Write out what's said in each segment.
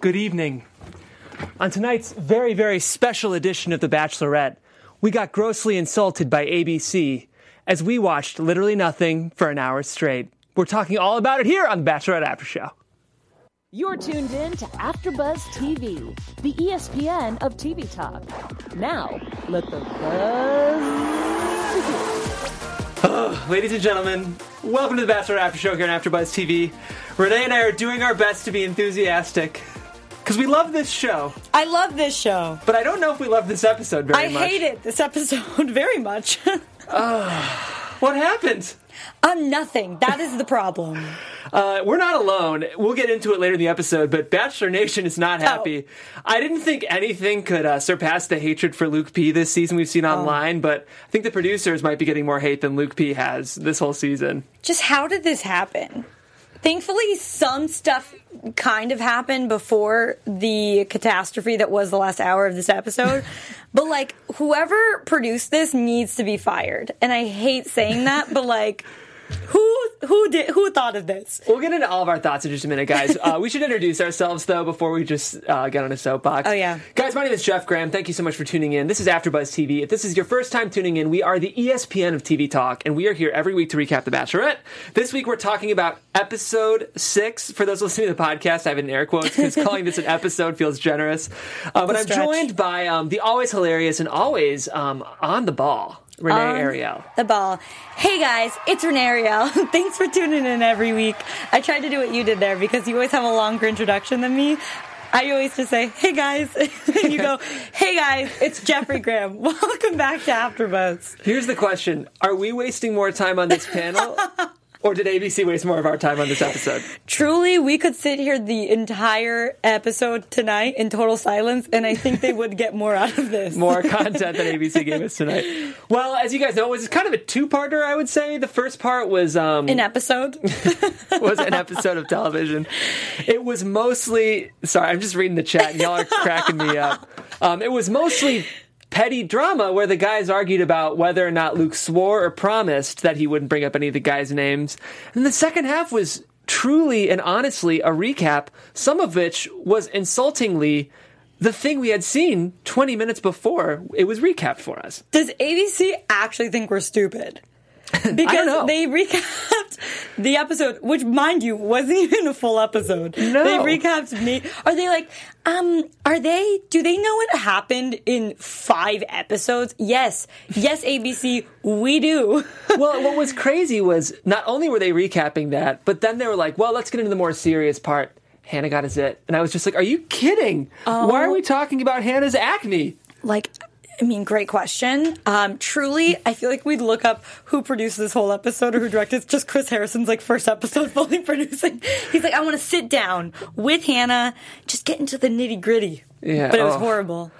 Good evening. On tonight's very, very special edition of The Bachelorette, we got grossly insulted by ABC as we watched literally nothing for an hour straight. We're talking all about it here on The Bachelorette After Show. You're tuned in to AfterBuzz TV, the ESPN of TV talk. Now, let the buzz begin. Ladies and gentlemen, welcome to The Bachelorette After Show here on AfterBuzz TV. Renee and I are doing our best to be enthusiastic because we love this show, I love this show. but I don't know if we love this episode very I much. I hate it, this episode, very much. What happened? I'm nothing. That is the problem. Uh, we're not alone. We'll get into it later in the episode, but Bachelor Nation is not happy. I didn't think anything could uh, surpass the hatred for Luke P this season we've seen online, but I think the producers might be getting more hate than Luke P has this whole season. Just how did this happen? Thankfully, some stuff kind of happened before the catastrophe that was the last hour of this episode. but, like, whoever produced this needs to be fired. And I hate saying that, but, like, who who did who thought of this? We'll get into all of our thoughts in just a minute, guys. Uh, we should introduce ourselves, though, before we just uh, get on a soapbox. Oh, yeah. Guys, my name is Jeff Graham. Thank you so much for tuning in. This is AfterBuzz TV. If this is your first time tuning in, we are the ESPN of TV talk, and we are here every week to recap The Bachelorette. This week, we're talking about episode six. For those listening to the podcast, I have an air quotes because calling this an episode feels generous. Uh, but I'm joined by um, the always hilarious and always um, on the ball, Renee Ariel. The ball. Hey guys, it's Renee Ariel. Thanks for tuning in every week. I tried to do what you did there because you always have a longer introduction than me. I always just say, hey guys. and you go, hey guys, it's Jeffrey Graham. Welcome back to AfterBuzz. Here's the question Are we wasting more time on this panel? Or did ABC waste more of our time on this episode? Truly, we could sit here the entire episode tonight in total silence, and I think they would get more out of this. More content than ABC gave us tonight. Well, as you guys know, it was kind of a two-parter. I would say the first part was um, An episode. was an episode of television. It was mostly sorry, I'm just reading the chat, and y'all are cracking me up. Um, it was mostly petty drama where the guys argued about whether or not Luke swore or promised that he wouldn't bring up any of the guys' names. And the second half was truly and honestly a recap, some of which was insultingly the thing we had seen 20 minutes before it was recapped for us. Does ABC actually think we're stupid? Because they recapped the episode, which, mind you, wasn't even a full episode. No. They recapped me. Are they like, um, are they, do they know what happened in five episodes? Yes. Yes, ABC, we do. well, what was crazy was not only were they recapping that, but then they were like, well, let's get into the more serious part. Hannah got a zit. And I was just like, are you kidding? Why are we talking about Hannah's acne? like, I mean, great question. Um, truly, I feel like we'd look up who produced this whole episode or who directed. It's just Chris Harrison's like first episode fully producing. He's like, I want to sit down with Hannah, just get into the nitty gritty. Yeah, but it was oh. horrible.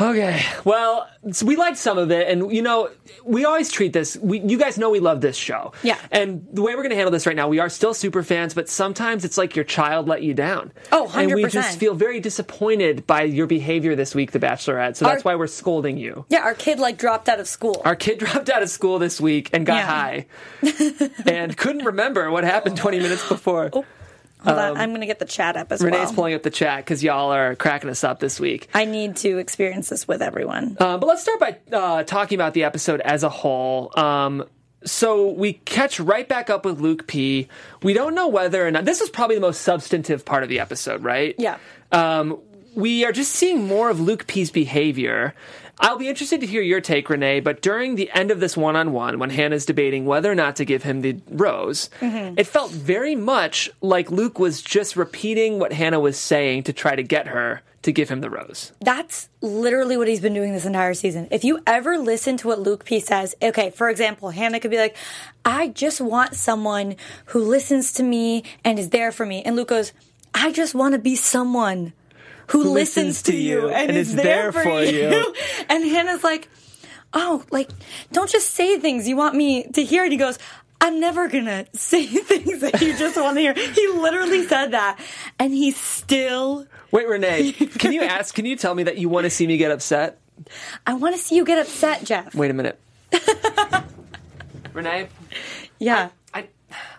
Okay. Well, so we liked some of it. And, you know, we always treat this, we, you guys know we love this show. Yeah. And the way we're going to handle this right now, we are still super fans, but sometimes it's like your child let you down. Oh, And we just feel very disappointed by your behavior this week, The Bachelorette. So that's Our- why we're scolding you. Yeah, our kid like dropped out of school. Our kid dropped out of school this week and got Yeah. high and couldn't remember what happened 20 minutes before. Oh. Hold on, I'm gonna get the chat up as um, Renee's well. pulling up the chat because y'all are cracking us up this week. I need to experience this with everyone. Uh, but let's start by uh, talking about the episode as a whole. Um, so we catch right back up with Luke P. We don't know whether or not this is probably the most substantive part of the episode, right? Yeah. Um, we are just seeing more of Luke P's behavior. I'll be interested to hear your take, Renee, but during the end of this one on one, when Hannah's debating whether or not to give him the rose, mm-hmm. it felt very much like Luke was just repeating what Hannah was saying to try to get her to give him the rose. That's literally what he's been doing this entire season. If you ever listen to what Luke P says, okay, for example, Hannah could be like, I just want someone who listens to me and is there for me. And Luke goes, I just want to be someone who, listens, to you and, is there, for, you. and Hannah's like, oh, like, don't just say things you want me to hear. And he goes, I'm never gonna say things that you just want to hear. He literally said that. And he's still Wait, Renee, can you ask, can you tell me that you want to see me get upset? I want to see you get upset, Jeff. Wait a minute. Renee, Yeah. I,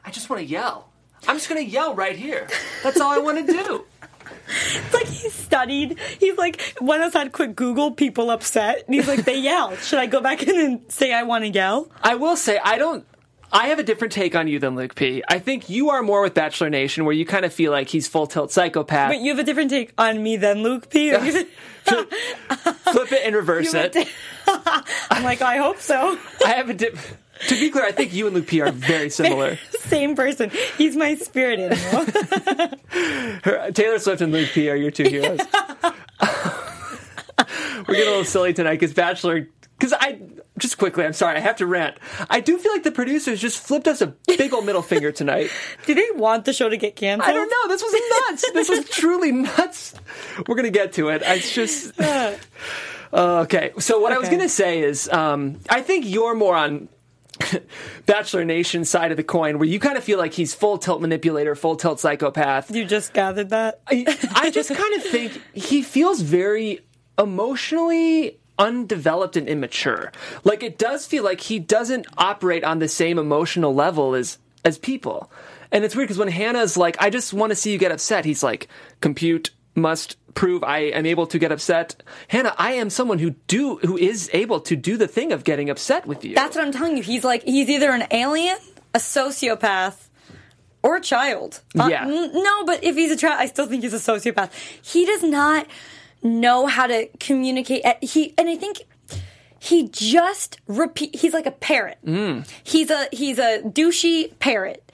I just want to yell. I'm just to yell right here. That's all I want to do. But studied. He's like went outside, quick Google people upset, and he's like, they yell. Should I go back in and say I want to yell? I will say I don't. I have a different take on you than Luke P. I think you are more with Bachelor Nation, where you kind of feel like he's full tilt psychopath. But you have a different take on me than Luke P. Flip it and reverse it. would- I'm like, I hope so. I have a dip. To be clear, I think you and Luke P are very similar. Same person. He's my spirit animal. Her- Taylor Swift and Luke P are your two heroes. We're getting a little silly tonight because Bachelor. Because I just quickly, I'm sorry, I have to rant. I do feel like the producers just flipped us a big old middle finger tonight. Do they want the show to get canceled? I don't know. This was nuts. This was truly nuts. We're gonna get to it. It's just uh, okay. So what I was gonna say is, um, I think you're more on Bachelor Nation side of the coin, where you kind of feel like he's full tilt manipulator, full tilt psychopath. You just gathered that. I, I just kind of think he feels very emotionally undeveloped and immature. Like it does feel like he doesn't operate on the same emotional level as as people. And it's weird because when Hannah's like, "I just want to see you get upset," he's like, "Compute must prove I am able to get upset." Hannah, I am someone who do who is able to do the thing of getting upset with you. That's what I'm telling you. He's like he's either an alien, a sociopath, or a child. Uh, Yeah. n- no, but if he's a child, I still think he's a sociopath. He does not know how to communicate. He and I think he just repeat. He's like a parrot. He's a he's a douchey parrot.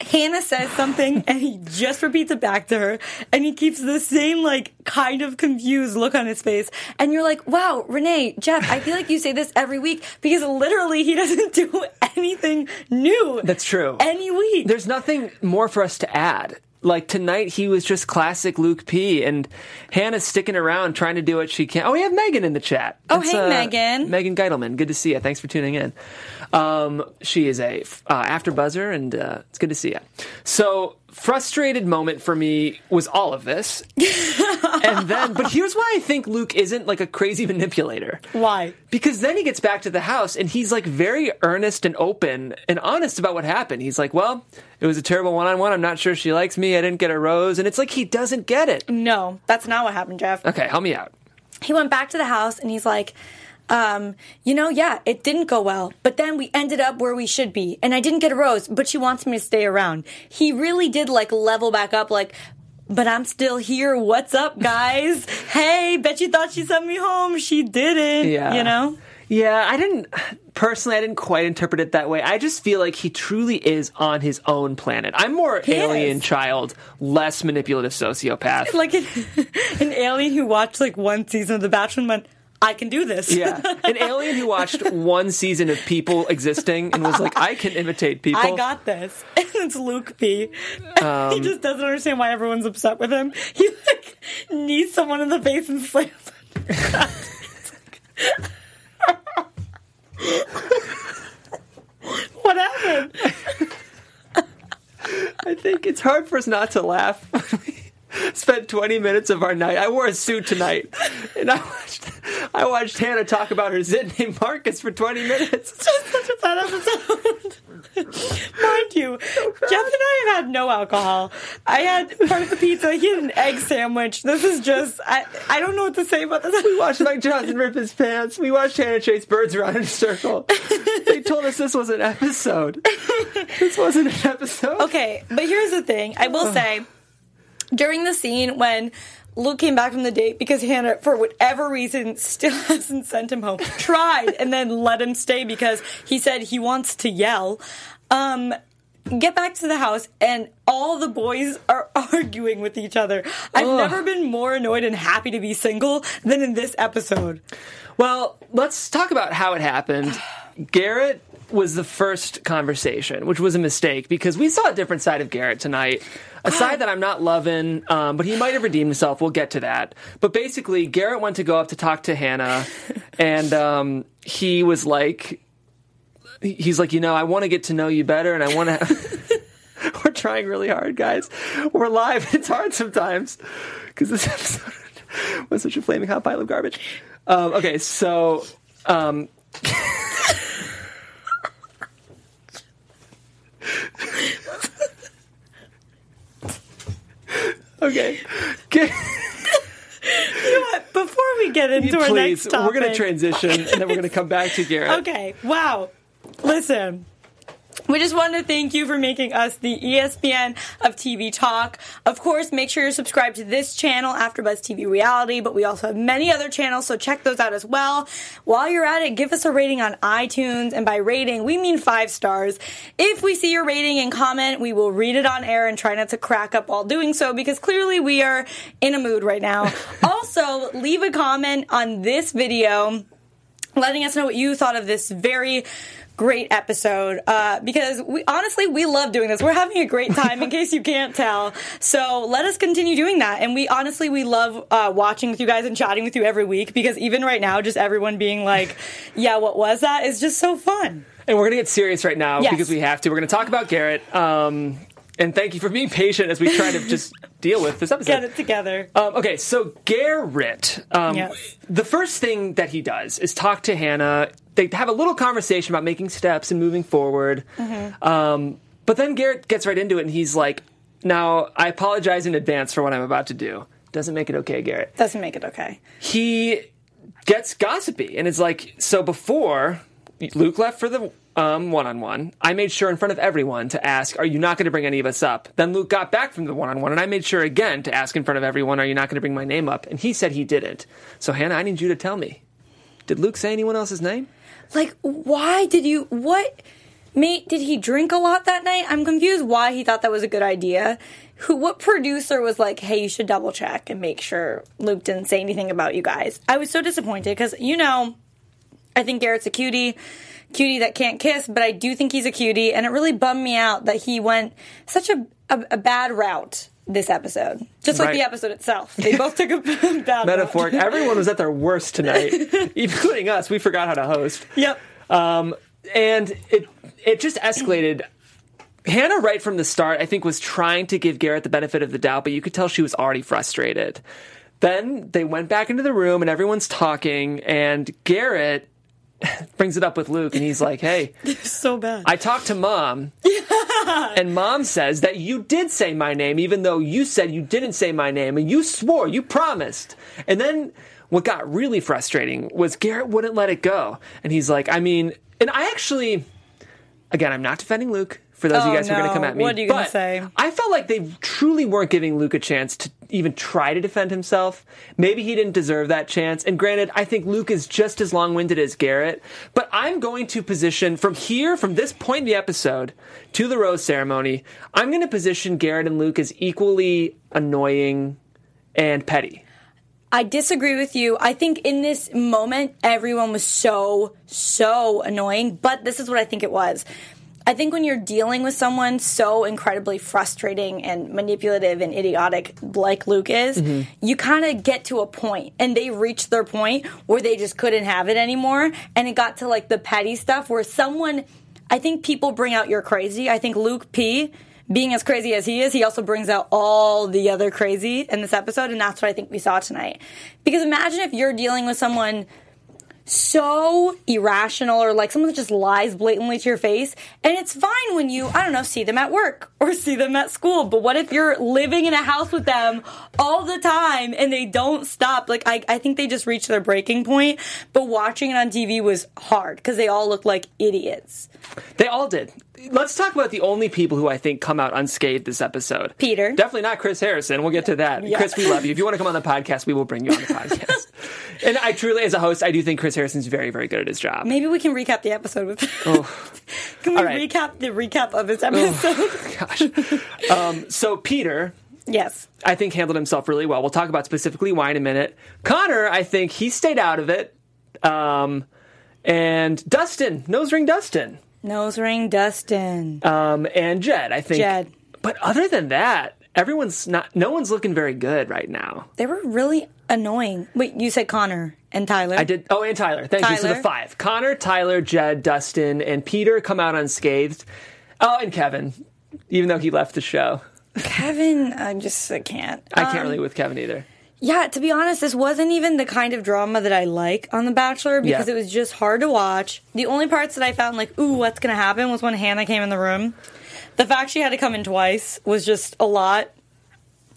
Hannah says something and he just repeats it back to her and he keeps the same like kind of confused look on his face and you're like wow renee jeff i feel like you say this every week because literally he doesn't do anything new That's true. any week There's nothing more for us to add. Like tonight, he was just classic Luke P. And Hannah's sticking around trying to do what she can. Oh, we have Megan in the chat. Oh, It's, hey, Megan. Megan Geitelman. Good to see you. Thanks for tuning in. Um, she is a uh, after buzzer, and uh, it's good to see you. So, frustrated moment for me was all of this, and then. But here's why I think Luke isn't like a crazy manipulator. why Because then he gets back to the house and he's like very earnest and open and honest about what happened. He's like, Well, it was a terrible one on one. I'm not sure she likes me. I didn't get a rose. And it's like he doesn't get it. no that's not what happened jeff Okay, help me out. he went back to the house and he's like um, you know, yeah, it didn't go well, but then we ended up where we should be, and I didn't get a rose, but she wants me to stay around. He really did like level back up, like, but I'm still here. What's up, guys? hey, bet you thought she sent me home. She didn't. Yeah. You know? Yeah, I didn't personally I didn't quite interpret it that way. I just feel like he truly is on his own planet. I'm more alien is. child, less manipulative sociopath. Like an, an alien who watched like one season of The Bachelor and went, I can do this. yeah. An alien who watched one season of people existing and was like, I can imitate people. I got this. And it's Luke P. he um, just doesn't understand why everyone's upset with him. He like needs someone in the face and slams what happened? I think it's hard for us not to laugh. when we Spent 20 minutes of our night. I wore a suit tonight, and I. I watched Hannah talk about her zit named Marcus for 20 minutes. It's just such a bad episode. Mind you, Jeff and I have had no alcohol. I had part of the pizza. He had an egg sandwich. This is just, I, I don't know what to say about this. We watched Mike Johnson rip his pants. We watched Hannah chase birds around in a circle. They told us this was an episode. This wasn't an episode. Okay, but here's the thing. I will say, during the scene when Luke came back from the date because Hannah, for whatever reason, still hasn't sent him home, tried and then let him stay because he said he wants to yell. Um, get back to the house and all the boys are arguing with each other. I've Ugh. never been more annoyed and happy to be single than in this episode. Well, let's talk about how it happened. Garrett was the first conversation, which was a mistake because we saw a different side of Garrett tonight. A side that I'm not loving, um, but he might have redeemed himself. We'll get to that. But basically, Garrett went to go up to talk to Hannah, and um, he was like, he's like, you know, I want to get to know you better, and I want to. We're trying really hard, guys. We're live. It's hard sometimes because this episode was such a flaming hot pile of garbage. Um, okay, so Okay. okay. you know what? Before we get into Please, our next topic, we're going to transition and then we're going to come back to Garrett. Okay. Wow. Listen, We just want to thank you for making us the ESPN of TV talk. Of course, make sure you're subscribed to this channel, AfterBuzz TV Reality, but we also have many other channels, so check those out as well. While you're at it, give us a rating on iTunes, and by rating, we mean five stars. If we see your rating and comment, we will read it on air and try not to crack up while doing so because clearly we are in a mood right now. also, leave a comment on this video letting us know what you thought of this very great episode uh, because we honestly we love doing this we're having a great time in case you can't tell so let us continue doing that and we honestly we love uh, watching with you guys and chatting with you every week because even right now just everyone being like yeah what was that is just so fun And we're going to get serious right now Yes. because we have to. We're going to talk about Garrett. Um, and thank you for being patient as we try to just deal with this episode. get it together Um, okay, so Garrett, um, Yes. the first thing that he does is talk to Hannah. They have a little conversation about making steps and moving forward. Mm-hmm. Um, but then Garrett gets right into it and he's like, Now, I apologize in advance for what I'm about to do. Doesn't make it okay, Garrett. doesn't make it okay He gets gossipy and it's like, So before Luke left for the um, one-on-one, I made sure in front of everyone to ask, "Are you not going to bring any of us up?" Then Luke got back from the one-on-one, and I made sure again to ask in front of everyone, "Are you not going to bring my name up?" And he said he didn't. So Hannah, I need you to tell me, did Luke say anyone else's name? like why did you what mate did he drink a lot that night i'm confused why he thought that was a good idea who what producer was like hey you should double check and make sure luke didn't say anything about you guys i was so disappointed because you know i think garrett's a cutie cutie that can't kiss but i do think he's a cutie and it really bummed me out that he went such a, a, a bad route this episode just like Right. the episode itself they both took a bad Metaphoric. route. Everyone was at their worst tonight, including us. We forgot how to host. yep Um, and it it just escalated. Hannah, right from the start, I think, was trying to give Garrett the benefit of the doubt, but you could tell she was already frustrated. Then they went back into the room and everyone's talking, and Garrett brings it up with Luke, and he's like, "Hey, so bad I talked to mom, and mom says that you did say my name, even though you said you didn't say my name, and you swore, you promised." And then what got really frustrating was Garrett wouldn't let it go, and he's like, "I mean," and I actually, again, I'm not defending Luke. For those of Oh, you guys who are going to come at me, What are you gonna but say? I felt like they truly weren't giving Luke a chance to even try to defend himself. Maybe he didn't deserve that chance. And granted, I think Luke is just as long winded as Garrett. But I'm going to position from here, from this point in the episode to the rose ceremony, I'm going to position Garrett and Luke as equally annoying and petty. I disagree with you. I think in this moment, everyone was so, so annoying, but this is what I think it was. I think when you're dealing with someone so incredibly frustrating and manipulative and idiotic like Luke is, mm-hmm. you kind of get to a point and they reached their point where they just couldn't have it anymore. And it got to like the petty stuff where someone, I think people bring out your crazy. I think Luke P being as crazy as he is, he also brings out all the other crazy in this episode, and that's what I think we saw tonight. Because imagine if you're dealing with someone so irrational or like someone that just lies blatantly to your face, and it's fine when you, I don't know, see them at work or see them at school, but what if you're living in a house with them all the time and they don't stop? Like, I, I think they just reached their breaking point, but watching it on TV was hard because they all looked like idiots. They all did. Let's talk about the only people who I think come out unscathed this episode. Peter. Definitely not Chris Harrison. We'll get to that. Yeah. Chris, we love you. If you want to come on the podcast, we will bring you on the podcast. and I truly, as a host, I do think Chris Harrison's very, very good at his job. Maybe we can recap the episode with. can we right. recap the recap of this episode? Gosh. Um, so Peter, yes. I think handled himself really well. We'll talk about specifically why in a minute. Connor, I think he stayed out of it. Um, and Dustin, nose ring Dustin, Nose ring Dustin. um, and Jed, I think. Jed. But other than that, everyone's not. No one's looking very good right now. They were really annoying. Wait, you said Connor and Tyler. I did. Oh, and Tyler. Thank you. So the five: Connor, Tyler, Jed, Dustin, and Peter come out unscathed. Oh, and Kevin, even though he left the show. Kevin, I just I can't. I can't Um, relate with Kevin either. Yeah, to be honest, this wasn't even the kind of drama that I like on The Bachelor because Yeah. it was just hard to watch. The only parts that I found like, ooh, what's gonna happen was when Hannah came in the room. The fact she had to come in twice was just a lot.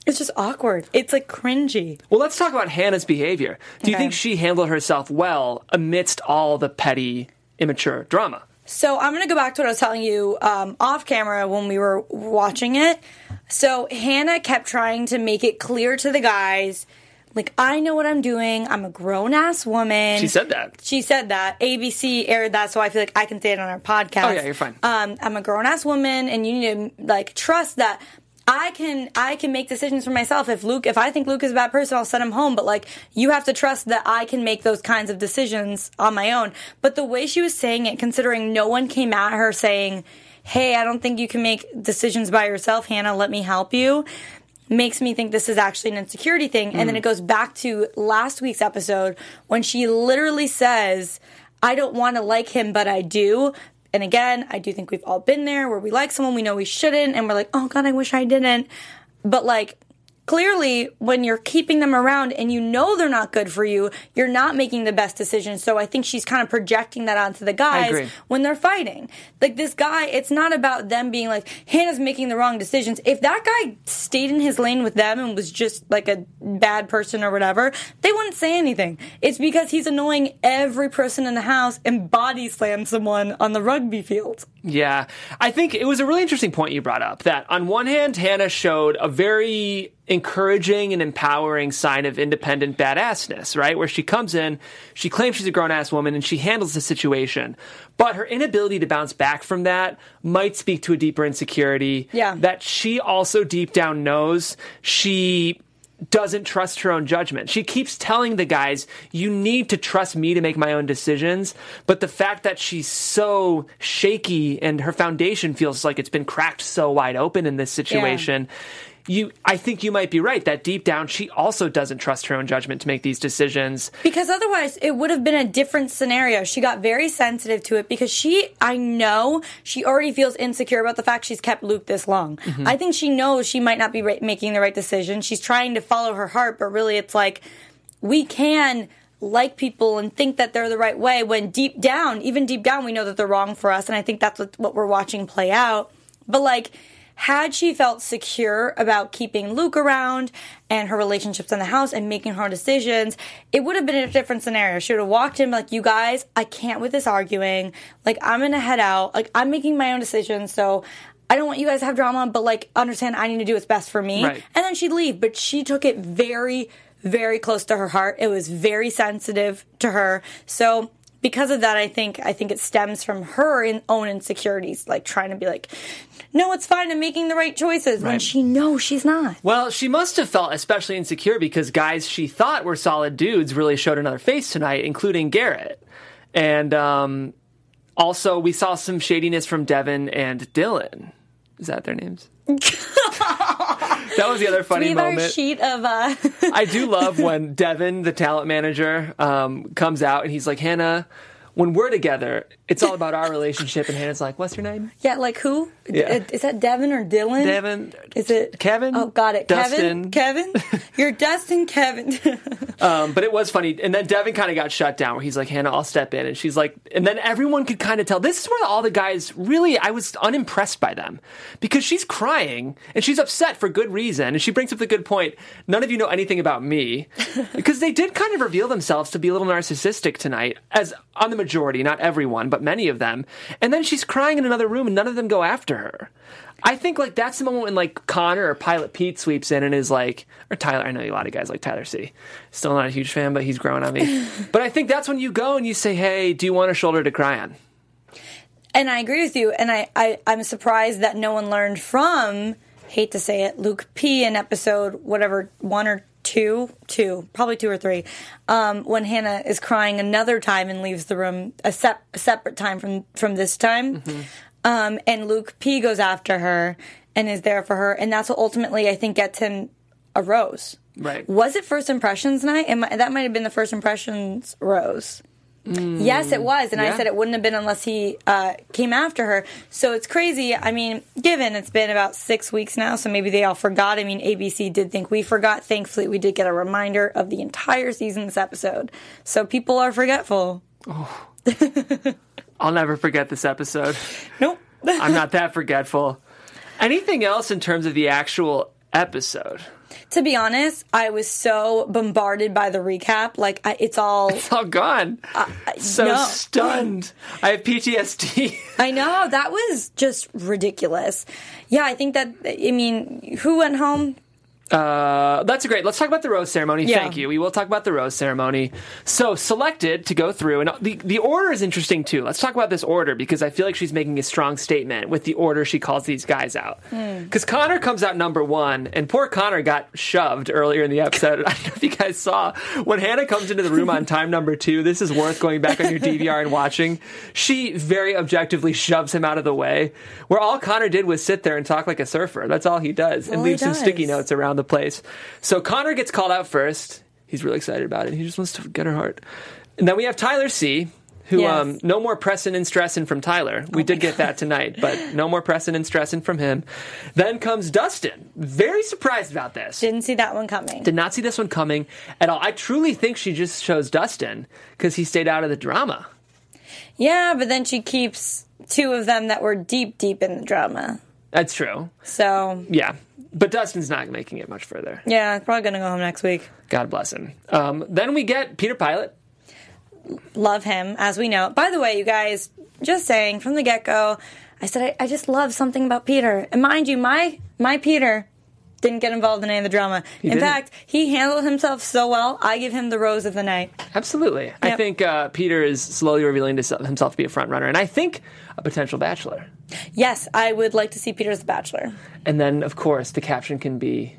It's just awkward. It's like cringy. Well, let's talk about Hannah's behavior. Do you think she handled herself well amidst all the petty, immature drama? So I'm going to go back to what I was telling you um, off camera when we were watching it. So Hannah kept trying to make it clear to the guys, like, I know what I'm doing. I'm a grown ass woman. She said that. She said that. ABC aired that, so I feel like I can say it on our podcast. Oh, yeah, you're fine. Um, I'm a grown ass woman, and you need to like trust that. I can I can make decisions for myself. If Luke, if I think Luke is a bad person, I'll send him home. But like, you have to trust that I can make those kinds of decisions on my own. But the way she was saying it, considering no one came at her saying, "Hey, I don't think you can make decisions by yourself, Hannah. Let me help you." makes me think this is actually an insecurity thing. And then hmm. it goes back to last week's episode when she literally says, I don't want to like him, but I do. And again, I do think we've all been there where we like someone we know we shouldn't, and we're like, oh God, I wish I didn't. But like, clearly, when you're keeping them around and you know they're not good for you, you're not making the best decision. So I think she's kind of projecting that onto the guys when they're fighting. Like this guy, it's not about them being like, Hannah's making the wrong decisions. If that guy stayed in his lane with them and was just like a bad person or whatever, they wouldn't say anything. It's because he's annoying every person in the house and body slammed someone on the rugby field. Yeah. I think it was a really interesting point you brought up that on one hand, Hannah showed a very encouraging and empowering sign of independent badassness, right? Where she comes in, she claims she's a grown ass woman and she handles the situation. But her inability to bounce back from that might speak to a deeper insecurity Yeah. that she also deep down knows she doesn't trust her own judgment. She keeps telling the guys, you need to trust me to make my own decisions. But the fact that she's so shaky and her foundation feels like it's been cracked so wide open in this situation. You, I think you might be right that deep down she also doesn't trust her own judgment to make these decisions. Because otherwise, it would have been a different scenario. She got very sensitive to it because she, I know, she already feels insecure about the fact she's kept Luke this long. Mm-hmm. I think she knows she might not be ra- making the right decision. She's trying to follow her heart, but really it's like, we can like people and think that they're the right way when deep down, even deep down, we know that they're wrong for us. And I think that's what, what we're watching play out. But like, had she felt secure about keeping Luke around and her relationships in the house and making her own decisions, it would have been a different scenario. She would have walked in like, you guys, I can't with this arguing. Like, I'm gonna head out. Like, I'm making my own decisions. So I don't want you guys to have drama, but like, understand I need to do what's best for me. Right. And then she'd leave. But she took it very, very close to her heart. It was very sensitive to her. So because of that, I think I think it stems from her in, own insecurities, like trying to be like, no, it's fine. I'm making the right choices when she knows she's not. Well, she must have felt especially insecure because guys she thought were solid dudes really showed another face tonight, including Garrett. And um, also, we saw some shadiness from Devin and Dylan. Is that their names? that was the other funny We have our moment. sheet of uh, I do love when Devin, the talent manager, um, comes out and he's like, Hannah, when we're together, it's all about our relationship. And Hannah's like, what's your name? yeah, like who? Yeah. Is that Devin or Dylan? Devin. Is it Kevin? Oh, got it. Dustin. Kevin. Kevin. You're Dustin. Kevin. Um, but it was funny. And then Devin kind of got shut down where he's like, Hannah, I'll step in. And she's like, and then everyone could kind of tell. This is where all the guys really, I was unimpressed by them because she's crying and she's upset for good reason. And she brings up the good point. None of you know anything about me because they did kind of reveal themselves to be a little narcissistic tonight as on the majority, not everyone, but many of them. And then she's crying in another room and none of them go after her. I think like that's the moment when like Connor or Pilot Pete sweeps in and is like, or Tyler. I know a lot of guys like Tyler C. Still not a huge fan, but he's growing on me. but I think that's when you go and you say, "Hey, do you want a shoulder to cry on?" And I agree with you. And I, I, I'm surprised that no one learned from, hate to say it, Luke P in episode whatever, one or two, two, probably two or three, um, when Hannah is crying another time and leaves the room a, sep- a separate time from, from this time. Um, and Luke P goes after her and is there for her. And that's what ultimately I think gets him a rose. Right. Was it first impressions night? And that might have been the first impressions rose. Yes, it was, and I said it wouldn't have been unless he uh, came after her. So it's crazy. I mean, given it's been about six weeks now, so maybe they all forgot. I mean, ABC did think we forgot. Thankfully, we did get a reminder of the entire season this episode. So people are forgetful. I'll never forget this episode. Nope. I'm not that forgetful. Anything else in terms of the actual episode? To be honest, I was so bombarded by the recap. Like, I, it's all. It's all gone. so no. stunned. I have PTSD. I know, that was just ridiculous. Yeah, I think that, I mean, who went home? Uh, that's great. Let's talk about the rose ceremony. Yeah. Thank you. We will talk about the rose ceremony. So selected to go through, and the the order is interesting too. Let's talk about this order because I feel like she's making a strong statement with the order she calls these guys out. Hmm. Because Connor comes out number one, and poor Connor got shoved earlier in the episode. I don't know if you guys saw when Hannah comes into the room on time number two. This is worth going back on your DVR and watching. She very objectively shoves him out of the way. Where all Connor did was sit there and talk like a surfer. That's all he does, and Well, he leave some sticky notes around the place. So Connor gets called out first. He's really excited about it. He just wants to get her heart. And then we have Tyler C. Who Yes. um, no more pressing and stressing from Tyler. We did get that tonight, but no more pressing and stressing from him. Then comes Dustin. Very surprised about this. Didn't see that one coming. Did not see this one coming at all. I truly think she just chose Dustin because he stayed out of the drama. Yeah, but then she keeps two of them that were deep, deep in the drama. That's true. So, Yeah. But Dustin's not making it much further. yeah, probably gonna go home next week. God bless him. Um, then we get Peter Pilot. Love him, as we know. By the way, you guys, just saying from the get go, I said I, I just love something about Peter. And mind you, my my Peter didn't get involved in any of the drama. in didn't? fact, he handled himself so well. I give him the rose of the night. Absolutely. I Yep. think uh, Peter is slowly revealing to himself to be a front runner, and I think a potential bachelor. Yes, I would like to see Peter as the Bachelor. And then, of course, the caption can be,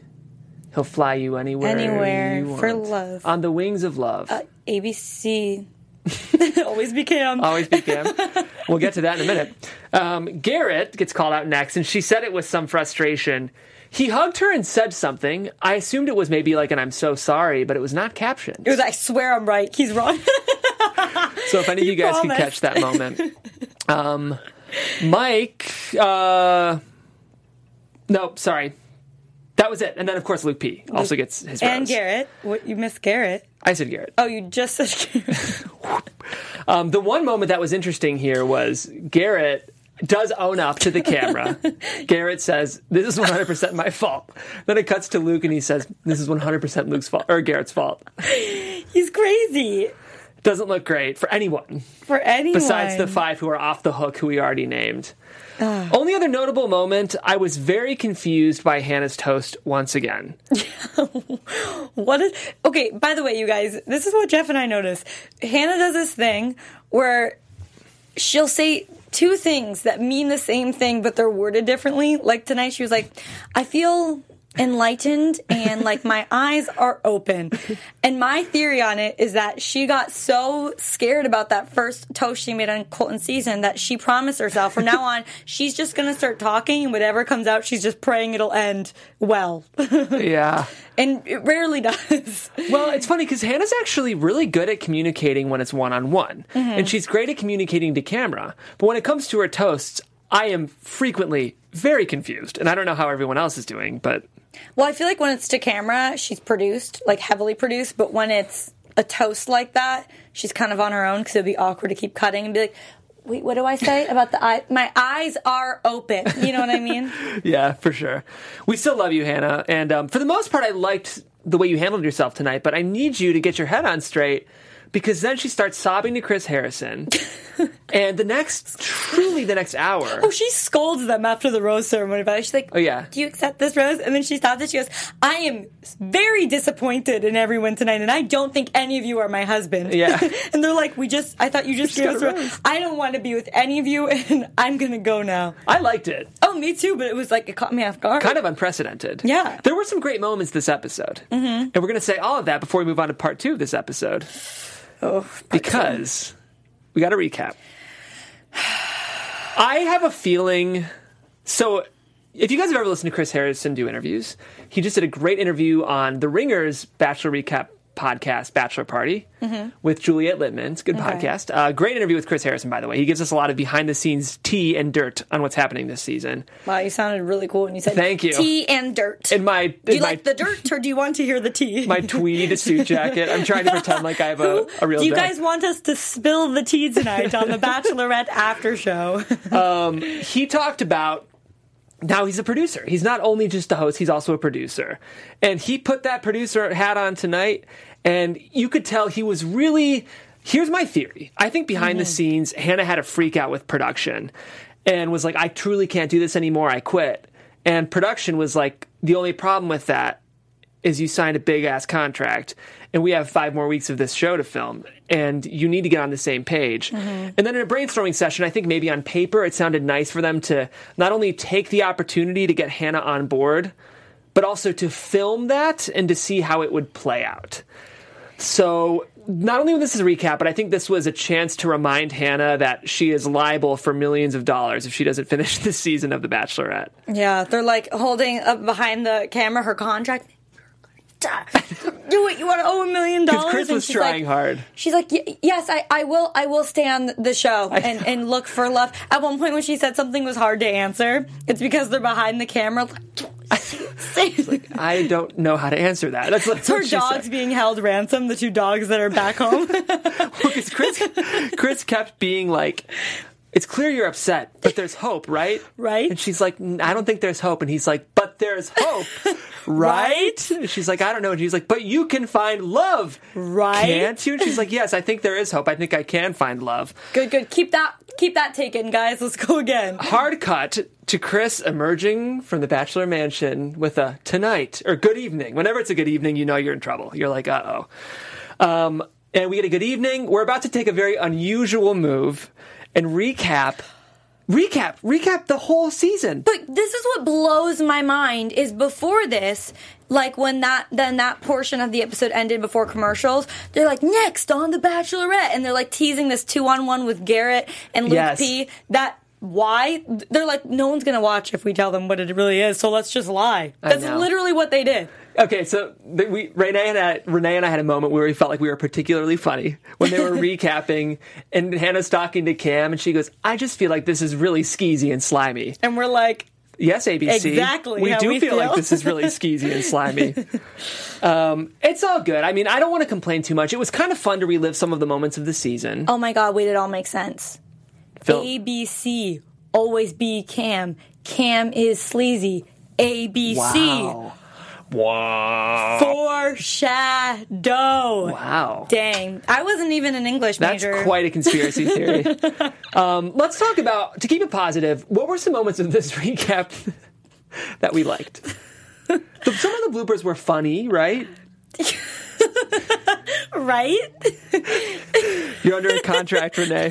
"He'll fly you anywhere, Anywhere you for love. on the wings of love." ABC. Always be Cam. Always be Cam. we'll get to that in a minute. Um, Garrett gets called out next, and she said it with some frustration. He hugged her and said something. I assumed it was maybe like an "I'm so sorry," but it was not captioned. It was, I swear I'm right. He's wrong. So if any of you guys can promised. catch that moment, um, Mike. Uh, no, sorry, that was it. And then of course Luke P also gets his and. Garrett. What you missed Garrett? I said Garrett. Oh, you just said Garrett. Um, the one moment that was interesting here was Garrett does own up to the camera. Garrett says, "This is 100% my fault." Then it cuts to Luke, and he says, "This is 100% Luke's fault or Garrett's fault." He's crazy Doesn't look great for anyone. for anyone. besides the five who are off the hook who we already named. Only other notable moment, I was very confused by Hannah's toast once again. What is okay? By the way, you guys, this is what Jeff and I noticed. Hannah does this thing where she'll say two things that mean the same thing, but they're worded differently. Like tonight, she was like, "I feel." Enlightened and like my eyes are open. And my theory on it is that she got so scared about that first toast she made on Colton season that she promised herself from now on she's just gonna start talking and whatever comes out, she's just praying it'll end well. Yeah. and it rarely does. Well, it's funny because Hannah's actually really good at communicating when it's one on one. And she's great at communicating to camera. But when it comes to her toasts, I am frequently very confused. And I don't know how everyone else is doing, but Well, I feel like when it's to camera, she's produced, like heavily produced, but when it's a toast like that, she's kind of on her own because it'd be awkward to keep cutting and be like, wait, what do I say about the eye? My eyes are open. You know what I mean? yeah, for sure. We still love you, Hannah. And um, for the most part, I liked the way you handled yourself tonight, but I need you to get your head on straight because then she starts sobbing to Chris Harrison. and the next, truly the next hour. Oh, she scolds them after the rose ceremony, but she's like, Oh, yeah. Do you accept this rose? And then she stops it. She goes, I am very disappointed in everyone tonight, and I don't think any of you are my husband. Yeah. and they're like, We just, I thought you just, gave us a rose. rose." I don't want to be with any of you, and I'm going to go now. I liked it. Oh, me too, but it was like, it caught me off guard. Kind of unprecedented. Yeah. There were some great moments this episode. Mm-hmm. And we're going to say all of that before we move on to part two of this episode Oh, because we got to recap. I have a feeling. So, if you guys have ever listened to Chris Harrison do interviews, he just did a great interview on The Ringer's Bachelor Recap podcast, Bachelor Party, with Juliet Litman. It's a good podcast. Uh, great interview with Chris Harrison, by the way. He gives us a lot of behind the scenes tea and dirt on what's happening this season. Wow, you sounded really cool when you said Thank you. tea and dirt. In my, do in you my, like the dirt or do you want to hear the tea? my tweed suit jacket, I'm trying to pretend like I have a, a real do you day. guys want us to spill the tea tonight on the Bachelorette after show? he talked about now he's a producer. He's not only just a host, he's also a producer. And he put that producer hat on tonight, and you could tell he was really. Here's my theory. I think behind the mm-hmm. scenes, Hannah had a freak out with production and was like, I truly can't do this anymore. I quit. And production was like, the only problem with that is you signed a big ass contract and we have five more weeks of this show to film and you need to get on the same page. Mm-hmm. And then in a brainstorming session, I think maybe on paper it sounded nice for them to not only take the opportunity to get Hannah on board, but also to film that and to see how it would play out. So not only this is a recap, but I think this was a chance to remind Hannah that she is liable for millions of dollars if she doesn't finish this season of The Bachelorette. Yeah, they're like holding up behind the camera her contract. Do it. You want to owe a million dollars? Chris was she's trying like, hard. She's like, "Y- yes, I, I will, I will stay on the show and, and look for love. At one point, when she said something was hard to answer, it's because they're behind the camera. Like, I don't know how to answer that. That's, that's her dogs said. being held ransom, the two dogs that are back home. Because Chris, Chris kept being like, "It's clear you're upset, but there's hope, right?" Right. And she's like, "I don't think there's hope." And he's like, "But there's hope, right?" And she's like, "I don't know." And he's like, "But you can find love, Right. Can't you?" And she's like, "Yes, I think there is hope. I think I can find love." good, good. Keep that, keep that taken, guys. Let's go again. Hard cut to Chris emerging from the bachelor mansion with a tonight or good evening. Whenever it's a good evening, you know you're in trouble. You're like, uh oh. Um, and we get a good evening. We're about to take a very unusual move and recap, recap, recap the whole season. But this is what blows my mind is before this, like when that then that portion of the episode ended before commercials, they're like next on the Bachelorette, and they're like teasing this two on one with Garrett and Luke Yes. P. That why they're like no one's gonna watch if we tell them what it really is, so let's just lie. That's literally what they did. Okay, so th- we Renee and I, Renee and I had a moment where we felt like we were particularly funny when they were recapping, and Hannah's talking to Cam, and she goes, "I just feel like this is really skeezy and slimy." And we're like, Yes, ABC. Exactly We how do we feel, like this is really skeezy and slimy. um, it's all good. I mean, I don't want to complain too much. It was kind of fun to relive some of the moments of the season. oh my god, wait, it all makes sense. Phil- ABC always be Cam. Cam is sleazy. ABC. Wow. Wow. Foreshadow. Wow. Dang. I wasn't even an English That's major. That's quite a conspiracy theory. um, let's talk about, to keep it positive, what were some moments of this recap that we liked? The- some of the bloopers were funny, right? right? You're under a contract, Renee.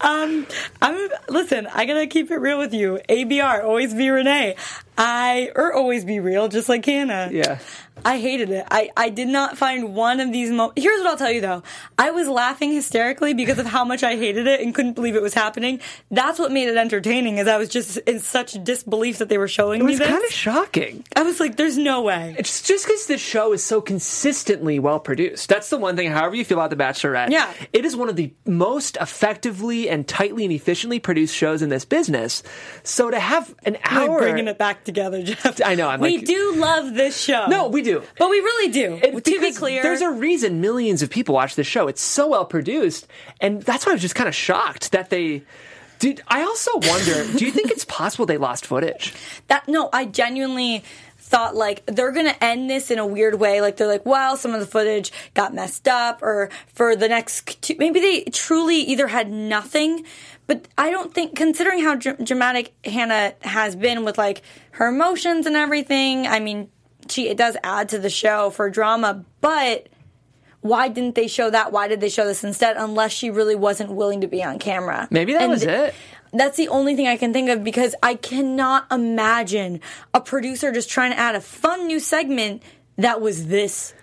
Um, I'm listen, I gotta keep it real with you. ABR, always be Renee. I or always be real, just like Hannah. Yeah. I hated it. I, I did not find one of these moments. Here's what I'll tell you though. I was laughing hysterically because of how much I hated it and couldn't believe it was happening. That's what made it entertaining. Is I was just in such disbelief that they were showing me. It was kind of shocking. I was like, "There's no way." It's just because this show is so consistently well produced. That's the one thing, however you feel about The Bachelorette. Yeah. It is one of the most effectively and tightly and efficiently produced shows in this business. So to have an hour. bringing it back together, Jeff. I know, I'm we like- do love this show. No, we do. but we really do. It- to be clear, there's a reason millions of people watch this show. It's so well produced, and that's why I was just kind of shocked that they. Did I also wonder? do you think it's possible they lost footage? that no, I genuinely thought like they're gonna end this in a weird way. Like they're like, well, some of the footage got messed up, or for the next two, maybe they truly either had nothing. But I don't think, considering how dr- dramatic Hannah has been with like her emotions and everything, I mean, she it does add to the show for drama, but. Why didn't they show that? Why did they show this instead? Unless she really wasn't willing to be on camera. Maybe that And was it. that's the only thing I can think of because I cannot imagine a producer just trying to add a fun new segment that was this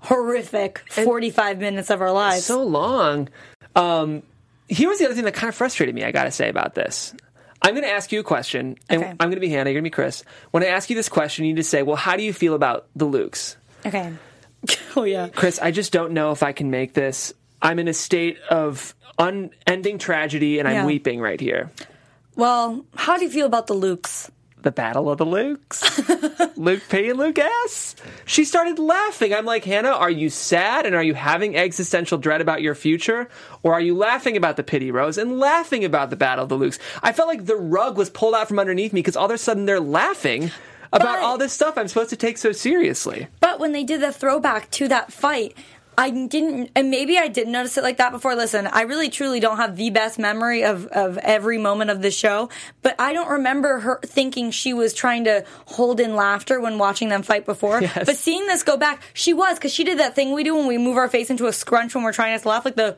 horrific 45 minutes of our lives. so long. Um, here was the other thing that kind of frustrated me. I got to say about this. I'm going to ask you a question, and Okay. I'm going to be Hannah. You're going to be Chris. When I ask you this question, you need to say, "Well, how do you feel about the Lukes?" okay. oh, yeah. Chris, I just don't know if I can make this. I'm in a state of unending tragedy, and I'm Yeah. weeping right here. Well, how do you feel about the Lukes? The Battle of the Lukes. Luke P and Luke S. She started laughing. I'm like, Hannah, are you sad and are you having existential dread about your future? Or are you laughing about the pity rose and laughing about the Battle of the Lukes? I felt like the rug was pulled out from underneath me because all of a sudden they're laughing about But- all this stuff I'm supposed to take so seriously. But when they did the throwback to that fight, I didn't, and maybe I didn't notice it like that before. Listen, I really truly don't have the best memory of, of every moment of the show, but I don't remember her thinking she was trying to hold in laughter when watching them fight before. Yes. But seeing this go back, she was, because she did that thing we do when we move our face into a scrunch when we're trying not to laugh, like the,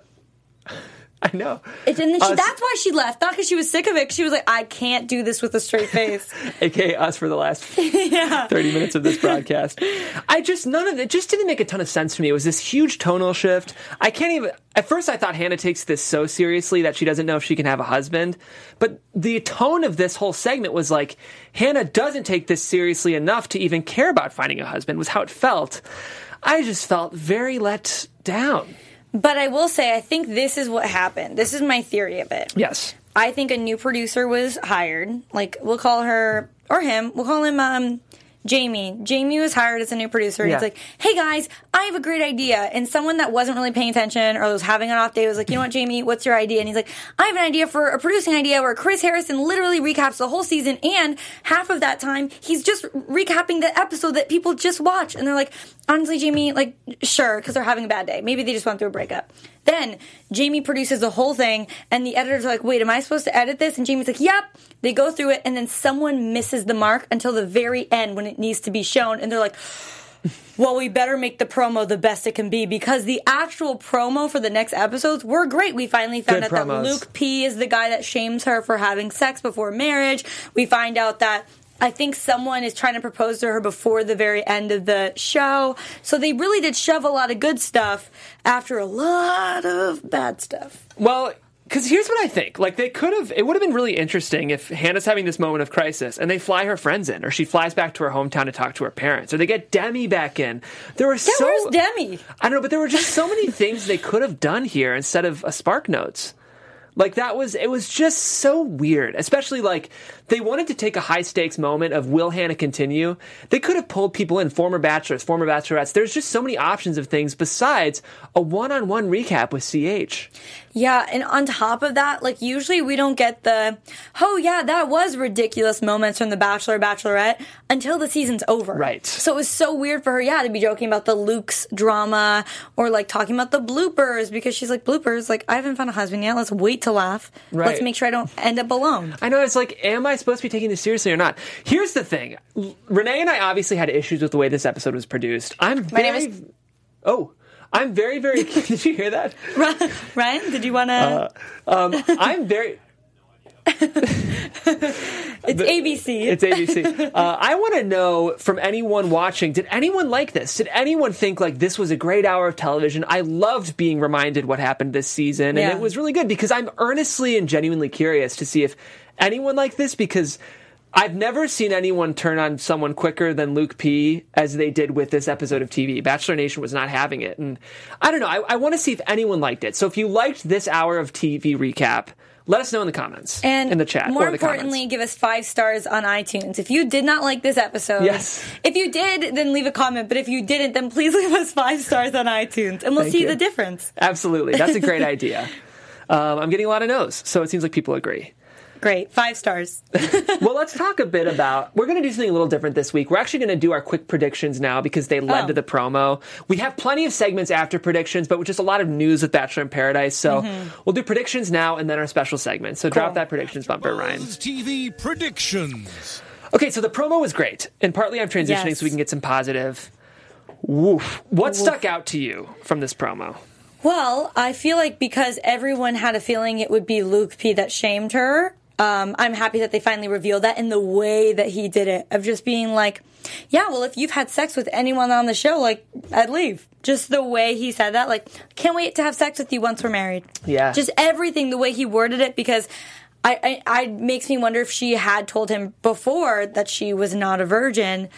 I know. and then she, Us- that's why she left, not because she was sick of it. she was like, I can't do this with a straight face. aka us for the last 30 minutes of this broadcast. I just, none of it just didn't make a ton of sense to me. It was this huge tonal shift. I can't even, at first I thought Hannah takes this so seriously that she doesn't know if she can have a husband. But the tone of this whole segment was like, Hannah doesn't take this seriously enough to even care about finding a husband, was how it felt. I just felt very let down. But I will say, I think this is what happened. This is my theory of it. Yes. I think a new producer was hired. Like we'll call her or him. We'll call him um, Jamie. Jamie was hired as a new producer. Yeah. he's like, "Hey guys, I have a great idea." And someone that wasn't really paying attention or was having an off day was like, "You know what, Jamie? What's your idea?" And he's like, "I have an idea for a producing idea where Chris Harrison literally recaps the whole season, and half of that time he's just recapping the episode that people just watched." And they're like, "Honestly, Jamie, like, sure, because they're having a bad day. Maybe they just went through a breakup." Then Jamie produces the whole thing, and the editors are like, "Wait, am I supposed to edit this?" And Jamie's like, "Yep." They go through it, and then someone misses the mark until the very end when it needs to be shown, and they're like, well, we better make the promo the best it can be because the actual promo for the next episodes were great. We finally found Good out promos. that Luke P is the guy that shames her for having sex before marriage. We find out that I think someone is trying to propose to her before the very end of the show. So they really did shove a lot of good stuff after a lot of bad stuff. Well, because here's what I think. Like, they could have, it would have been really interesting if Hannah's having this moment of crisis and they fly her friends in, or she flies back to her hometown to talk to her parents, or they get Demi back in. There were Yeah, so. where's Demi? I don't know, but there were just so many things they could have done here instead of a Spark Notes. Like that was it was just so weird. Especially like they wanted to take a high stakes moment of will Hannah continue? They could have pulled people in, former bachelors, former bachelorettes. There's just so many options of things besides a one on one recap with CH. Yeah, and on top of that, like usually we don't get the, oh yeah, that was ridiculous moments from The Bachelor, Bachelorette until the season's over. Right. So it was so weird for her, yeah, to be joking about the Luke's drama or like talking about the bloopers because she's like, bloopers, like I haven't found a husband yet. Let's wait to laugh. Right. Let's make sure I don't end up alone. I know it's like, am I supposed to be taking this seriously or not? Here's the thing. L- Renee and I obviously had issues with the way this episode was produced. I'm My very name is- Oh. I'm very, very. Did you hear that? Ryan, did you want to? Uh, I'm very. it's ABC. It's ABC. Uh, I want to know from anyone watching: Did anyone like this? Did anyone think like this was a great hour of television? I loved being reminded what happened this season, and it was really good because I'm earnestly and genuinely curious to see if anyone liked this because. I've never seen anyone turn on someone quicker than Luke P as they did with this episode of TV. Bachelor Nation was not having it. And I don't know. I, I want to see if anyone liked it. So if you liked this hour of TV recap, let us know in the comments. And in the chat. more or the importantly, comments. give us five stars on iTunes. If you did not like this episode, Yes. If you did, then leave a comment. But if you didn't, then please leave us five stars on iTunes, and we'll Thank see you. the difference. Absolutely. That's a great idea. Um, I'm getting a lot of no's, so it seems like people agree. Great, five stars. Well, let's talk a bit about. We're going to do something a little different this week. We're actually going to do our quick predictions now because they led Oh. to the promo. We have plenty of segments after predictions, but with just a lot of news with Bachelor in Paradise. So mm-hmm. we'll do predictions now and then our special segment. So drop that predictions bumper, Ryan. TV predictions. Okay, so the promo was great, and partly I'm transitioning Yes. so we can get some positive. Woof. What stuck out to you from this promo? Well, I feel like because everyone had a feeling it would be Luke P that shamed her, um, I'm happy that they finally revealed that in the way that he did it, of just being like, yeah, well, if you've had sex with anyone on the show, like, I'd leave. Just the way he said that, like, can't wait to have sex with you once we're married. Yeah. Just everything, the way he worded it, because I, I, I makes me wonder if she had told him before that she was not a virgin.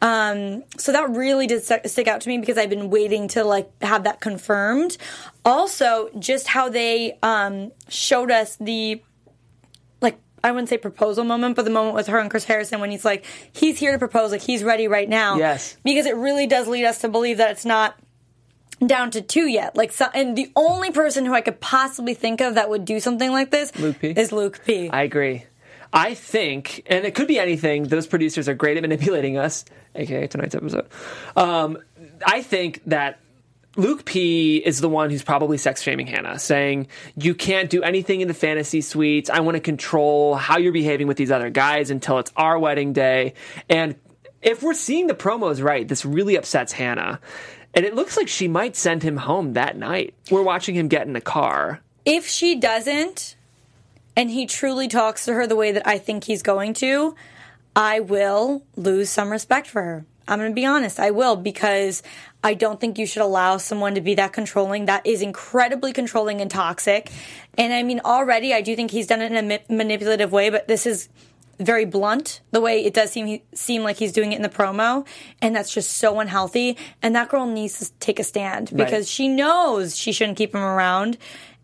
Um, so that really did st- stick out to me because I've been waiting to like have that confirmed. Also, just how they um, showed us the I wouldn't say proposal moment, but the moment with her and Chris Harrison when he's like, he's here to propose, like he's ready right now. Yes. Because it really does lead us to believe that it's not down to two yet. Like, so, and the only person who I could possibly think of that would do something like this Luke P. is Luke P. I agree. I think, and it could be anything. Those producers are great at manipulating us, aka tonight's episode. Um, I think that Luke P is the one who's probably sex shaming Hannah, saying you can't do anything in the fantasy suites. I want to control how you're behaving with these other guys until it's our wedding day. And if we're seeing the promos right, this really upsets Hannah. And it looks like she might send him home that night. We're watching him get in the car. if she doesn't, and he truly talks to her the way that I think he's going to, I will lose some respect for her. I'm going to be honest. I will because I don't think you should allow someone to be that controlling. That is incredibly controlling and toxic. And I mean, already I do think he's done it in a ma- manipulative way, but this is very blunt the way it does seem seem like he's doing it in the promo and that's just so unhealthy and that girl needs to take a stand because Right. she knows she shouldn't keep him around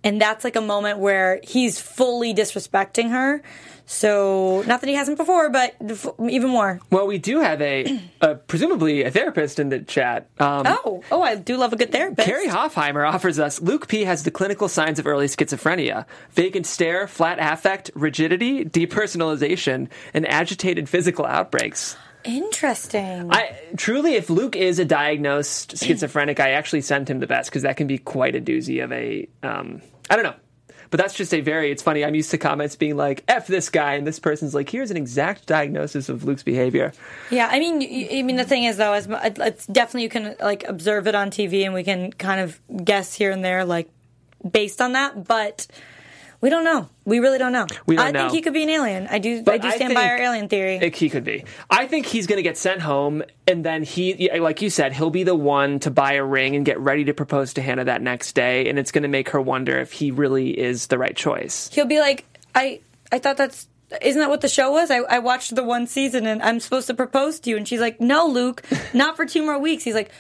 and that's like a moment where he's fully disrespecting her so not that he hasn't before but f- even more Well, we do have a, a presumably a therapist in the chat. Um, oh oh i do love a good therapist Carrie Hoffheimer offers us Luke P has the clinical signs of early schizophrenia vacant stare, flat affect, rigidity, depersonalization, and agitated physical outbreaks. interesting I truly, if Luke is a diagnosed schizophrenic, I actually send him the best because that can be quite a doozy of a. Um, I don't know. But that's just a very, it's funny. I'm used to comments being like, F this guy. And this person's like, here's an exact diagnosis of Luke's behavior. Yeah, I mean, I mean, the thing is though, is it's definitely you can like observe it on TV, and we can kind of guess here and there, like based on that, but we don't know. We really don't know. We don't I know. think he could be an alien. I do. But I do I stand by our alien theory. It- he could be. I think he's going to get sent home, and then he, like you said, he'll be the one to buy a ring and get ready to propose to Hannah that next day, and it's going to make her wonder if he really is the right choice. He'll be like, I, I thought that's. Isn't that what the show was? I, I watched the one season and I'm supposed to propose to you. And she's like, No, Luke, not for two more weeks. He's like,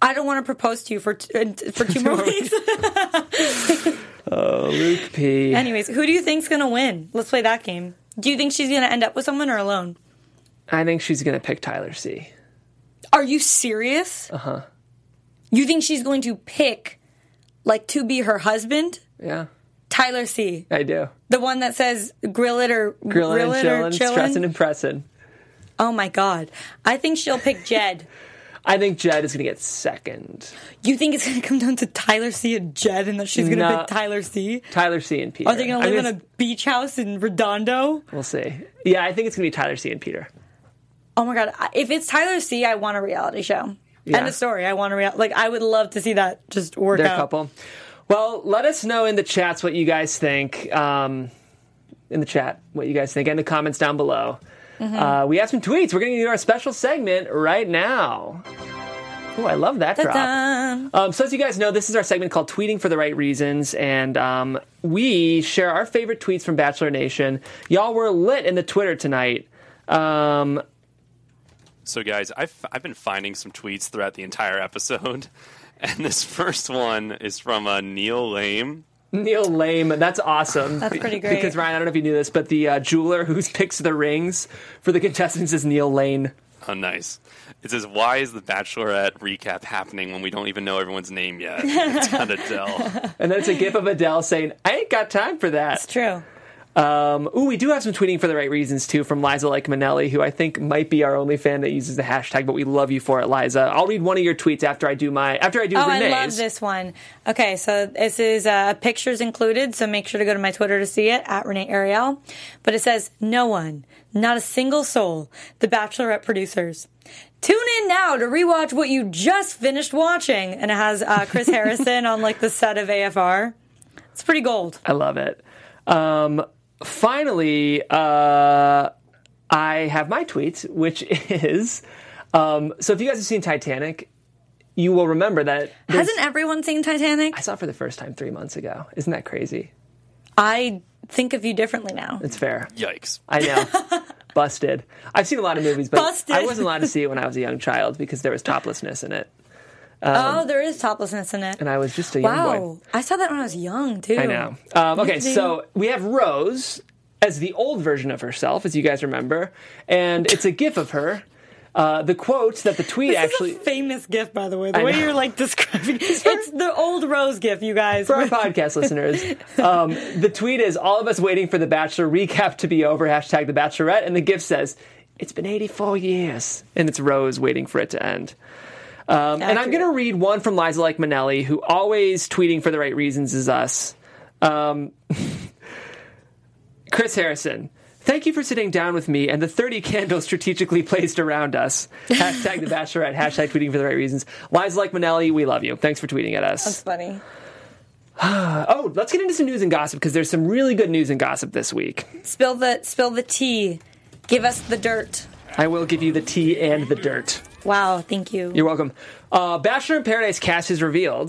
I don't want to propose to you for t- for two more weeks. Luke P. Anyways, who do you think's gonna win? Let's play that game. Do you think she's gonna end up with someone or alone? I think she's going to pick Tyler C. Are you serious? Uh Uh-huh. You think she's going to pick, like, to be her husband? Yeah, Tyler C. I do. The one that says grill it or grill and it chilling, or chillin'? stressing and pressing. Oh my god. I think she'll pick Jed. I think Jed is going to get second. you think it's gonna come down to Tyler C and Jed and that she's gonna No. pick Tyler C? Tyler C and Peter. Are they gonna I live mean, in a beach house in Redondo? We'll see. Yeah, I think it's going to be Tyler C and Peter. Oh my god. If it's Tyler C, I want a reality show. Yeah. End of story. I want a real like I would love to see that just work They're a out. couple. Well, let us know in the chats what you guys think. Um, in the chat, what you guys think, and the comments down below. Mm-hmm. Uh, we have some tweets. We're going to do our special segment right now. Oh, I love that drop. Ta-da. Um, so, as you guys know, this is our segment called Tweeting for the Right Reasons, and um, we share our favorite tweets from Bachelor Nation. Y'all were lit in the Twitter tonight. Um, So, guys, I've, I've been finding some tweets throughout the entire episode. And this first one is from uh, Neil Lame. Neil Lame, that's awesome. That's pretty great. Because Ryan, I don't know if you knew this, but the uh, jeweler who picks the rings for the contestants is Neil Lane. Oh, nice. It says, Why is the Bachelorette recap happening when we don't even know everyone's name yet? It's got Adele. And then it's a gif of Adele saying, "I ain't got time for that." It's true. Um, ooh, we do have some tweeting for the right reasons too from Liza Like Manelli, who I think might be our only fan that uses the hashtag, but we love you for it, Liza. I'll read one of your tweets after I do my after I do Oh, Renee's. I love this one. Okay, so this is uh, pictures included, so make sure to go to my Twitter to see it at Renee Ariel. But it says, "No one, not a single soul, the Bachelorette producers." Tune in now to rewatch what you just finished watching, and it has uh, Chris Harrison on like the set of AFR. It's pretty gold. I love it. Um, finally, uh, I have my tweet, which is um, so if you guys have seen Titanic, you will remember that Hasn't everyone seen Titanic? I saw it for the first time three months ago. Isn't that crazy? I think of you differently now. It's fair. Yikes. I know. Busted. I've seen a lot of movies, but Busted. I wasn't allowed to see it when I was a young child because there was toplessness in it, oh, there is toplessness in it. and I was just a young boy. Wow, I saw that when I was young too. I know. Um, okay, so we have Rose, as the old version of herself, as you guys remember, and it's a GIF of her. Uh, the quote that the tweet This actually famous gif, by the way. The I way know. you're like describing it. it's the old Rose gif, you guys. for our podcast listeners, um, the tweet is all of us waiting for the Bachelor recap to be over. Hashtag the Bachelorette, and the GIF says it's been 84 years, and it's Rose waiting for it to end. Um, and I'm going to read one from Liza Like Manelli, who always tweeting for the right reasons is us. Um, Chris Harrison. Thank you for sitting down with me and the 30 candles strategically placed around us. Hashtag the Bachelorette. Hashtag tweeting for the right reasons. Liza Like Manelli, we love you. Thanks for tweeting at us. That's funny. Oh, let's get into some news and gossip because there's some really good news and gossip this week. Spill the spill the tea. Give us the dirt. I will give you the tea and the dirt. Wow, thank you. You're welcome. Uh, Bachelor in Paradise cast is revealed.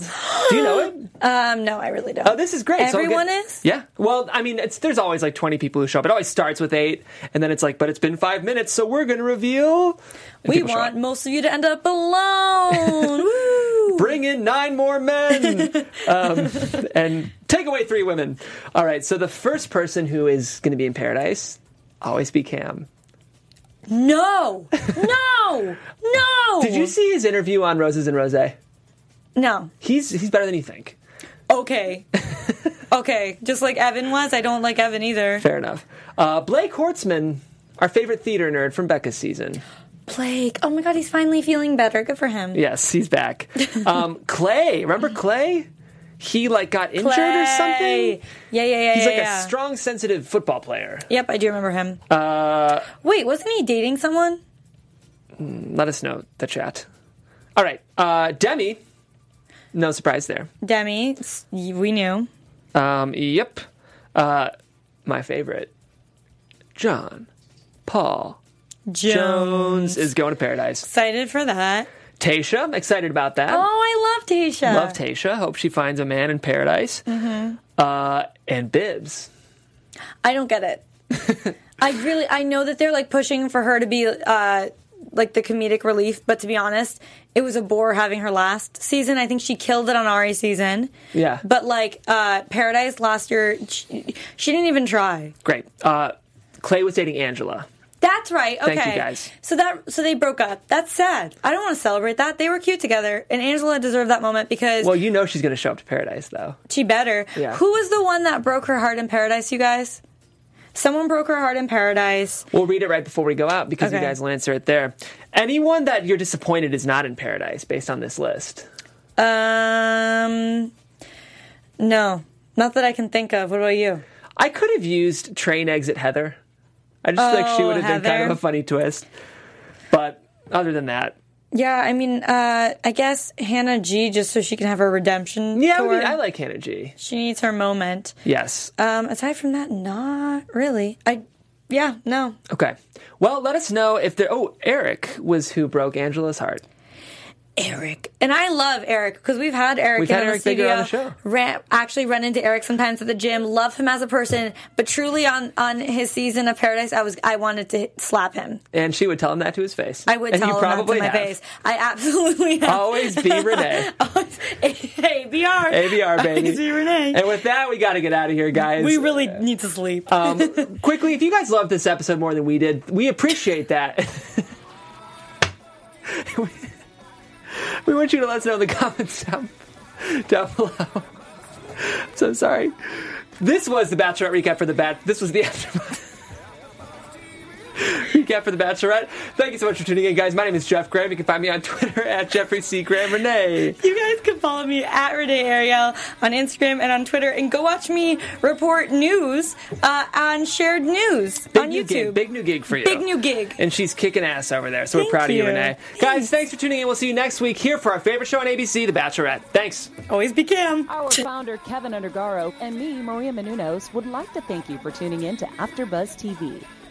Do you know it? um, no, I really don't. Oh, this is great. So Everyone get- is? Yeah. Well, I mean, it's there's always like 20 people who show up. It always starts with eight, and then it's like, but it's been five minutes, so we're going to reveal. And we people show want up. most of you to end up alone. Woo! Bring in nine more men um, and take away three women. All right. So the first person who is going to be in Paradise, always be Cam. No, no, no. Did you see his interview on Roses and Rose? No. He's he's better than you think. Okay. okay. Just like Evan was, I don't like Evan either. Fair enough. Uh, Blake Horstmann, our favorite theater nerd from Becca's season. Blake. Oh my god, he's finally feeling better. Good for him. Yes, he's back. Um, Clay, remember Clay? He like got injured or something. Yeah, yeah, yeah. He's yeah, like yeah. a strong, sensitive football player. Yep, I do remember him. Uh, Wait, wasn't he dating someone? let us know the chat. All right, uh, Demi. No surprise there. Demi. We knew. Um, yep. Uh, my favorite, John Paul Jones is going to paradise. Excited for that. Tayshia, excited about that. Oh, I love Tayshia. Love Tayshia. Hope she finds a man in paradise. Mm-hmm. Uh, and Bibbs. I don't get it. I really, I know that they're like pushing for her to be uh, like the comedic relief, but to be honest, it was a bore having her last season. I think she killed it on Ari's season. Yeah. But like uh, Paradise last year, she, she didn't even try. Great. Uh, Clay was dating Angela. That's right. Okay. Thank you, guys. So that so they broke up. That's sad. I don't want to celebrate that. They were cute together, and Angela deserved that moment because Well, you know she's going to show up to paradise, though. she better. Yeah. Who was the one that broke her heart in Paradise? You guys. Someone broke her heart in Paradise. We'll read it right before we go out because you Okay. guys will answer it there. Anyone that you're disappointed is not in paradise based on this list? Um, no, not that I can think of. What about you? I could have used train exit Heather. I just feel like she Oh, would have been kind of a funny twist. But other than that, Yeah, I mean, uh, I guess Hannah G, just so she can have her redemption. yeah, I, mean, I like Hannah G. She needs her moment. Yes. Um, aside from that, not really. I, yeah, no. Okay. Well, let us know if there. Oh, Eric was who broke Angela's heart. Eric. And I love Eric because we've had Eric We've in had the Eric studio. Bigger on the show. Ran, actually run into Eric sometimes at the gym. Love him as a person, but truly on on his season of Paradise, I was I wanted to slap him. And she would tell him that to his face. I would and tell you him probably that to my have. face. I absolutely have. Always be Renee. hey, BR. ABR, baby. Always be Renee. And with that, we got to get out of here, guys. we really need to sleep. um, quickly, if you guys loved this episode more than we did, we appreciate that. we want you to let us know in the comments down, down below. so sorry. This was the Bachelorette recap for the bat. This was the aftermath. recap for the Bachelorette. Thank you so much for tuning in, guys. My name is Jeff Graham. You can find me on Twitter at Jeffrey C. Graham Renee. You guys can follow me at Renee Ariel on Instagram and on Twitter, and go watch me report news uh, on Shared News Big on new YouTube. gig. Big new gig for you. Big new gig. And she's kicking ass over there. So we're Thank proud of you, you. Renee. Guys, Thanks. thanks for tuning in. We'll see you next week here for our favorite show on ABC, The Bachelorette. Thanks. Always be Kim. Our founder, Kevin Undergaro, and me, Maria Menounos, would like to thank you for tuning in to AfterBuzz TV.